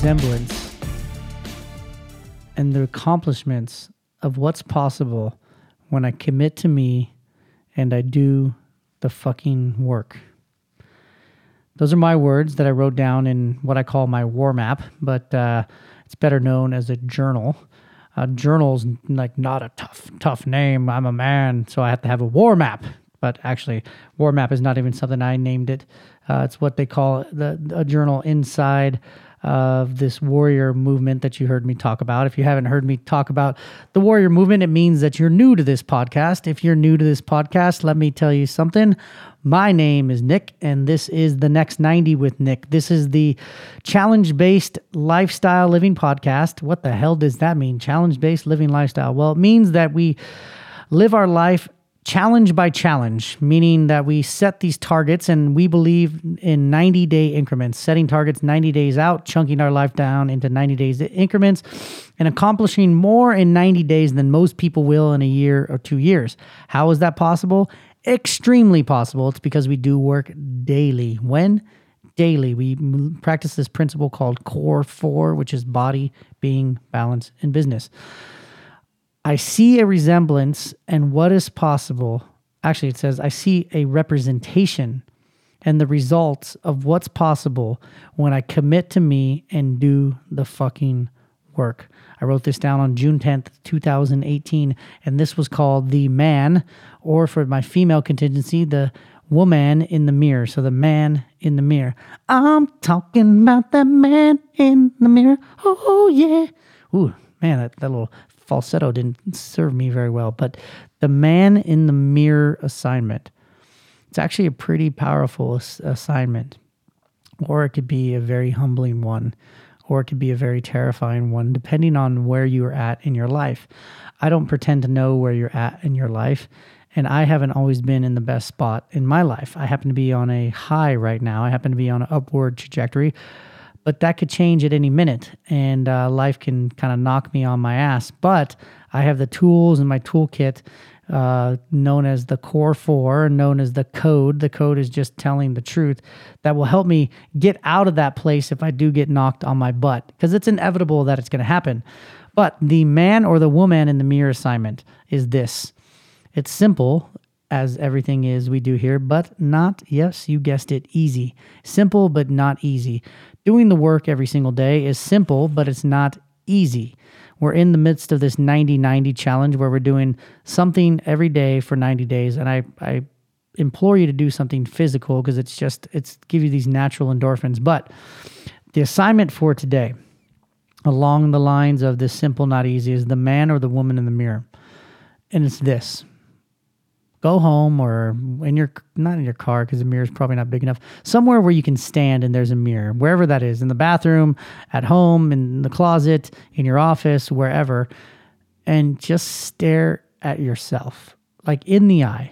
resemblance and the accomplishments of what's possible when I commit to me and I do the fucking work. Those are my words that I wrote down in what I call my war map, but uh, it's better known as a journal. A journal's like not a tough, tough name. I'm a man, so I have to have a war map. But actually, war map is not even something I named it. Uh, it's what they call the a journal inside of this warrior movement that you heard me talk about. If you haven't heard me talk about the warrior movement, it means that you're new to this podcast. If you're new to this podcast, let me tell you something. My name is Nick, and this is the Next 90 with Nick. This is the challenge based lifestyle living podcast. What the hell does that mean? Challenge based living lifestyle. Well, it means that we live our life challenge by challenge, meaning that we set these targets and we believe in 90 day increments, setting targets 90 days out, chunking our life down into 90 days increments, and accomplishing more in 90 days than most people will in a year or two years. How is that possible? Extremely possible. It's because we do work daily. When? Daily. We practice this principle called Core 4, which is body, being, balance, and business. I see a resemblance and what is possible. Actually, it says, I see a representation and the results of what's possible when I commit to me and do the fucking work. I wrote this down on June 10th, 2018, and this was called The Man, or for my female contingency, The Woman in the Mirror. So, The Man in the Mirror. I'm talking about the man in the mirror. Oh, yeah. Ooh, man, that, that little falsetto didn't serve me very well. But the man in the mirror assignment, it's actually a pretty powerful assignment, or it could be a very humbling one, or it could be a very terrifying one, depending on where you are at in your life. I don't pretend to know where you're at in your life. And I haven't always been in the best spot in my life. I happen to be on a high right now. I happen to be on an upward trajectory but that could change at any minute and uh, life can kind of knock me on my ass. But i have the tools in my toolkit uh, known as the core four known as the code. The code is just telling the truth that will help me get out of that place if i do get knocked on my butt because it's inevitable that it's going to happen. But the man or the woman in the mirror assignment is this. It's simple as everything is we do here, but not, yes, you guessed it, easy. Simple, but not easy. Doing the work every single day is simple, but it's not easy. We're in the midst of this 90 90 challenge where we're doing something every day for 90 days. And I, I implore you to do something physical because it's just, it's give you these natural endorphins. But the assignment for today, along the lines of this simple, not easy, is the man or the woman in the mirror. And it's this go home or in your not in your car because the mirror is probably not big enough somewhere where you can stand and there's a mirror wherever that is in the bathroom at home in the closet in your office wherever and just stare at yourself like in the eye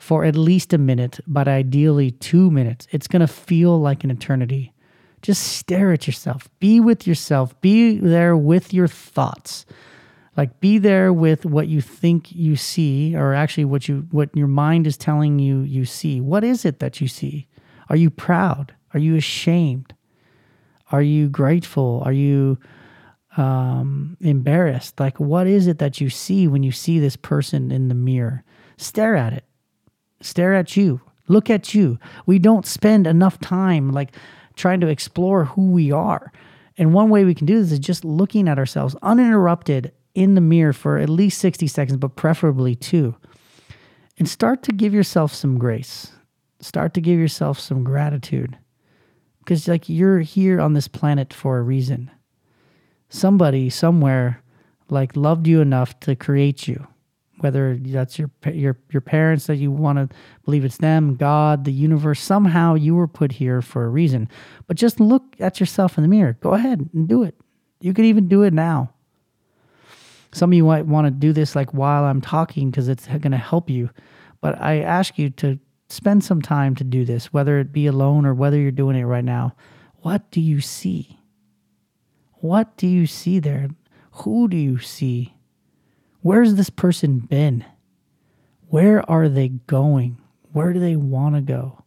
for at least a minute but ideally 2 minutes. It's going to feel like an eternity. Just stare at yourself. Be with yourself. Be there with your thoughts like be there with what you think you see or actually what you what your mind is telling you you see. What is it that you see? Are you proud? Are you ashamed? Are you grateful? Are you um, embarrassed? Like what is it that you see when you see this person in the mirror? Stare at it. Stare at you. Look at you. We don't spend enough time like trying to explore who we are. And one way we can do this is just looking at ourselves uninterrupted in the mirror for at least 60 seconds, but preferably two. And start to give yourself some grace. Start to give yourself some gratitude. Because, like, you're here on this planet for a reason. Somebody somewhere, like, loved you enough to create you. Whether that's your your your parents that you want to believe it's them, God, the universe, somehow you were put here for a reason. But just look at yourself in the mirror. Go ahead and do it. You could even do it now. Some of you might want to do this like while I'm talking because it's going to help you. But I ask you to spend some time to do this, whether it be alone or whether you're doing it right now. What do you see? What do you see there? Who do you see? Where's this person been? Where are they going? Where do they want to go?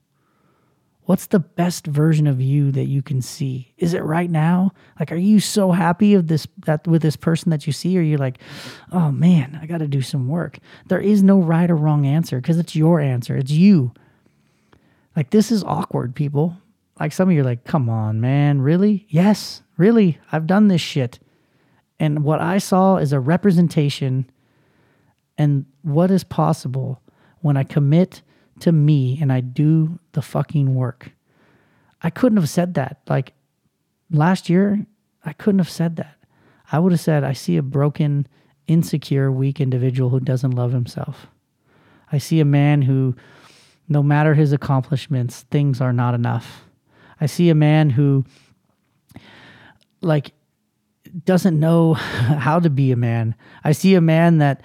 What's the best version of you that you can see? Is it right now? Like, are you so happy of this that with this person that you see, or you're like, oh man, I got to do some work? There is no right or wrong answer because it's your answer. It's you. Like, this is awkward, people. Like, some of you are like, come on, man, really? Yes, really. I've done this shit. And what I saw is a representation and what is possible when I commit to me and I do the fucking work. I couldn't have said that. Like last year, I couldn't have said that. I would have said, I see a broken, insecure, weak individual who doesn't love himself. I see a man who, no matter his accomplishments, things are not enough. I see a man who, like, doesn't know how to be a man. I see a man that,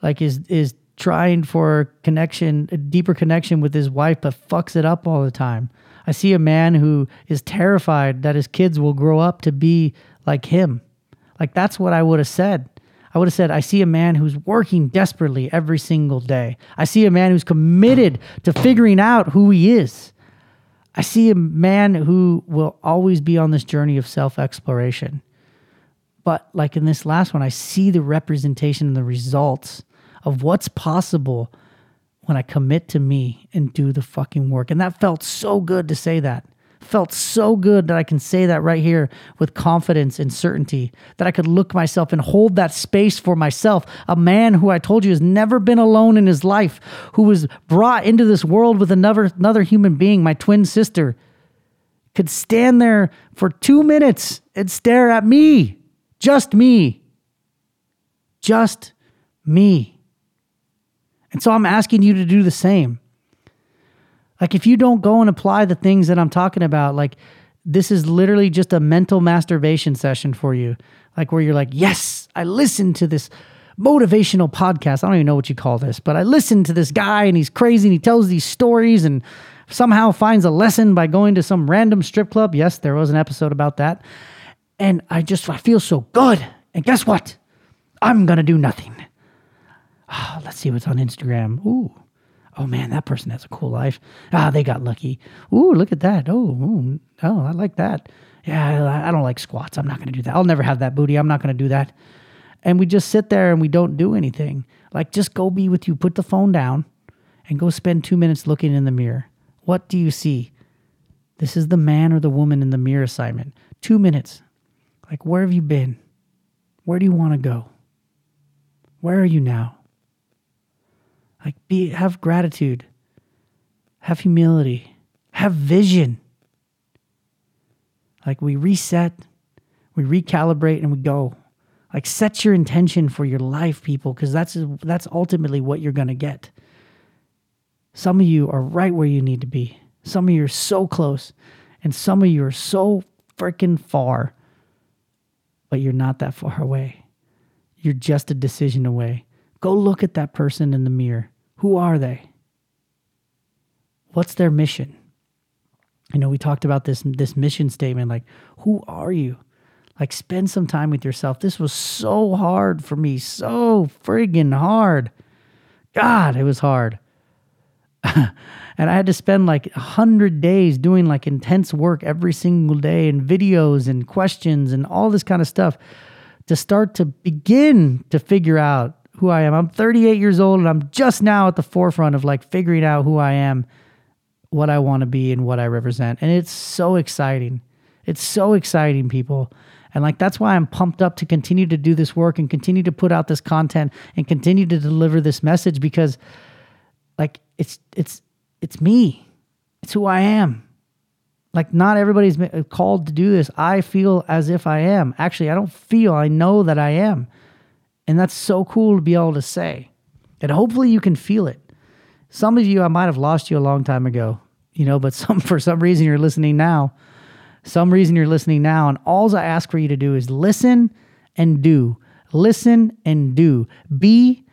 like, is is trying for connection, a deeper connection with his wife, but fucks it up all the time. I see a man who is terrified that his kids will grow up to be like him. Like that's what I would have said. I would have said, I see a man who's working desperately every single day. I see a man who's committed to figuring out who he is. I see a man who will always be on this journey of self exploration. But like in this last one, I see the representation and the results of what's possible when I commit to me and do the fucking work. And that felt so good to say that. Felt so good that I can say that right here with confidence and certainty, that I could look myself and hold that space for myself. A man who I told you has never been alone in his life, who was brought into this world with another, another human being, my twin sister, could stand there for two minutes and stare at me. Just me. Just me. And so I'm asking you to do the same. Like if you don't go and apply the things that I'm talking about, like this is literally just a mental masturbation session for you. Like where you're like, yes, I listened to this motivational podcast. I don't even know what you call this, but I listened to this guy and he's crazy and he tells these stories and somehow finds a lesson by going to some random strip club. Yes, there was an episode about that. And I just I feel so good. And guess what? I'm going to do nothing. Oh, let's see what's on Instagram. Ooh. Oh man, that person has a cool life. Ah, they got lucky. Ooh, look at that. Oh, ooh, oh, I like that. Yeah, I don't like squats. I'm not going to do that. I'll never have that booty. I'm not going to do that. And we just sit there and we don't do anything. Like, just go be with you. Put the phone down and go spend two minutes looking in the mirror. What do you see? This is the man or the woman in the mirror assignment. Two minutes. Like, where have you been? Where do you want to go? Where are you now? Like be have gratitude. Have humility. Have vision. Like we reset, we recalibrate and we go. Like set your intention for your life, people, because that's that's ultimately what you're gonna get. Some of you are right where you need to be. Some of you are so close, and some of you are so freaking far, but you're not that far away. You're just a decision away. Go look at that person in the mirror. Who are they? What's their mission? You know, we talked about this this mission statement like who are you? Like spend some time with yourself. This was so hard for me, so friggin' hard. God, it was hard. and I had to spend like a hundred days doing like intense work every single day and videos and questions and all this kind of stuff to start to begin to figure out who I am. I'm 38 years old and I'm just now at the forefront of like figuring out who I am, what I want to be, and what I represent. And it's so exciting. It's so exciting, people. And like that's why I'm pumped up to continue to do this work and continue to put out this content and continue to deliver this message because like it's it's it's me. It's who I am. Like not everybody's called to do this. I feel as if I am. Actually, I don't feel, I know that I am. And that's so cool to be able to say. And hopefully you can feel it. Some of you, I might have lost you a long time ago, you know, but some for some reason you're listening now. Some reason you're listening now. And all I ask for you to do is listen and do. Listen and do. Be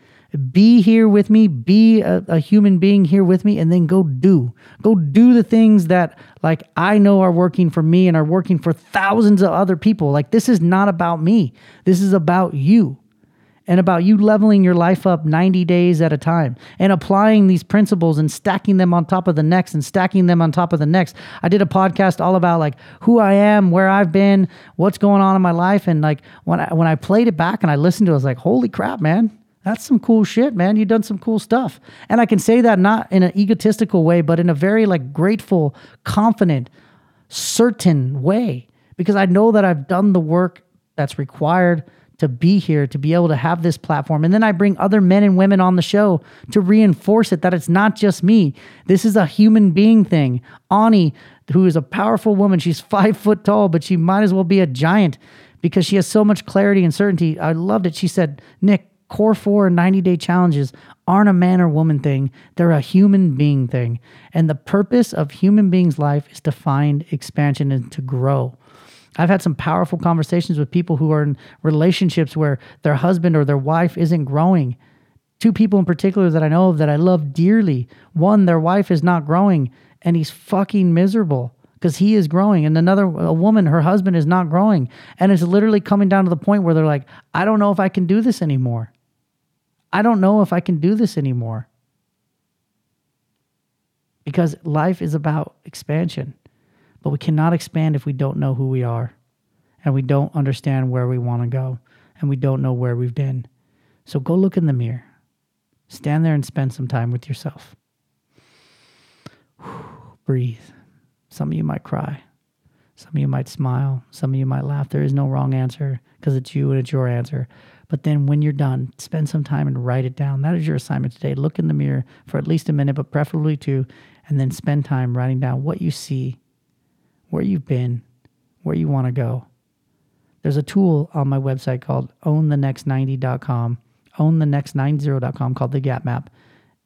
be here with me be a, a, human being here with me and then go do go do the things that like i know are working for me and are working for thousands of other people like this is not about me this is about you and about you leveling your life up 90 days at a time and applying these principles and stacking them on top of the next and stacking them on top of the next. I did a podcast all about like who I am, where I've been, what's going on in my life and like when I when I played it back and I listened to it I was like, "Holy crap, man. That's some cool shit, man. You've done some cool stuff." And I can say that not in an egotistical way, but in a very like grateful, confident, certain way because I know that I've done the work that's required to be here, to be able to have this platform. And then I bring other men and women on the show to reinforce it that it's not just me. This is a human being thing. Ani, who is a powerful woman, she's five foot tall, but she might as well be a giant because she has so much clarity and certainty. I loved it. She said, Nick, core four 90 day challenges aren't a man or woman thing, they're a human being thing. And the purpose of human beings' life is to find expansion and to grow. I've had some powerful conversations with people who are in relationships where their husband or their wife isn't growing. Two people in particular that I know of that I love dearly. One, their wife is not growing and he's fucking miserable because he is growing. And another, a woman, her husband is not growing. And it's literally coming down to the point where they're like, I don't know if I can do this anymore. I don't know if I can do this anymore. Because life is about expansion. But we cannot expand if we don't know who we are and we don't understand where we want to go and we don't know where we've been. So go look in the mirror. Stand there and spend some time with yourself. Breathe. Some of you might cry. Some of you might smile. Some of you might laugh. There is no wrong answer because it's you and it's your answer. But then when you're done, spend some time and write it down. That is your assignment today. Look in the mirror for at least a minute, but preferably two, and then spend time writing down what you see where you've been, where you want to go. There's a tool on my website called ownthenext90.com, ownthenext90.com called the Gap Map.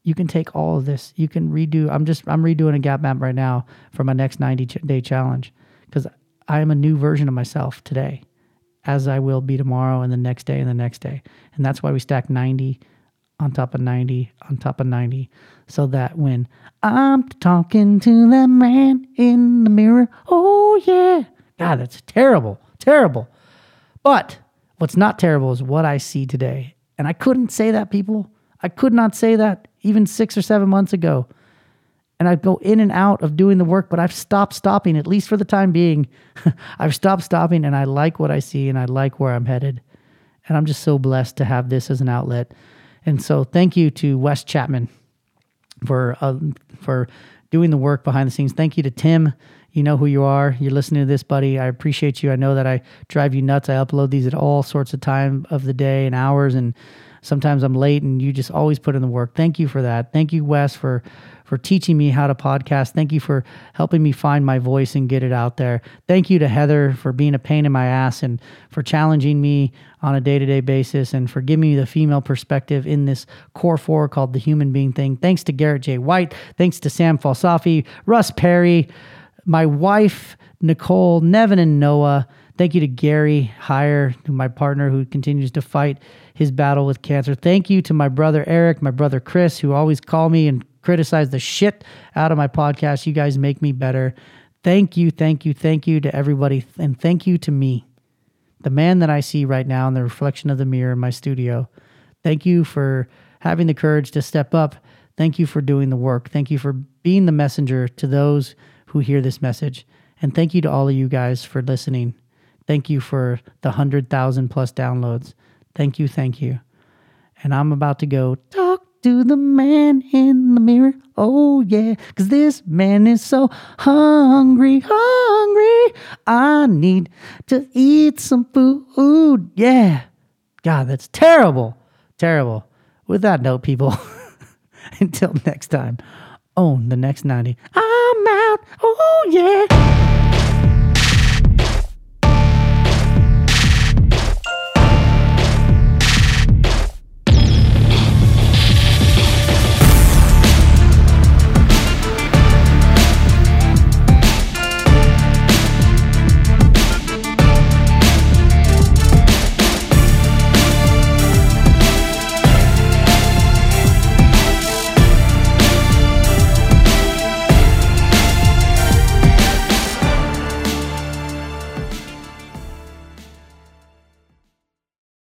You can take all of this. You can redo. I'm just I'm redoing a Gap Map right now for my next 90 day challenge because I am a new version of myself today, as I will be tomorrow and the next day and the next day. And that's why we stack 90 on top of 90 on top of 90 so that when I'm talking to that man in the mirror, oh yeah. God, that's terrible. Terrible. But what's not terrible is what I see today. And I couldn't say that, people. I could not say that even six or seven months ago. And I go in and out of doing the work, but I've stopped stopping, at least for the time being. I've stopped stopping and I like what I see and I like where I'm headed. And I'm just so blessed to have this as an outlet. And so thank you to Wes Chapman for uh, for doing the work behind the scenes. Thank you to Tim. You know who you are. You're listening to this, buddy. I appreciate you. I know that I drive you nuts. I upload these at all sorts of time of the day and hours, and sometimes I'm late, and you just always put in the work. Thank you for that. Thank you, Wes, for for teaching me how to podcast. Thank you for helping me find my voice and get it out there. Thank you to Heather for being a pain in my ass and for challenging me on a day to day basis and for giving me the female perspective in this core four called the human being thing. Thanks to Garrett J. White. Thanks to Sam Falsafi, Russ Perry, my wife, Nicole, Nevin, and Noah. Thank you to Gary Hire, my partner who continues to fight his battle with cancer. Thank you to my brother Eric, my brother Chris, who always call me and criticize the shit out of my podcast. You guys make me better. Thank you, thank you, thank you to everybody. And thank you to me, the man that I see right now in the reflection of the mirror in my studio. Thank you for having the courage to step up. Thank you for doing the work. Thank you for being the messenger to those who hear this message. And thank you to all of you guys for listening. Thank you for the 100,000 plus downloads. Thank you, thank you. And I'm about to go talk to the man in the mirror. Oh, yeah, because this man is so hungry, hungry. I need to eat some food. Yeah. God, that's terrible. Terrible. With that note, people, until next time, own the next 90. I'm out. Oh, yeah.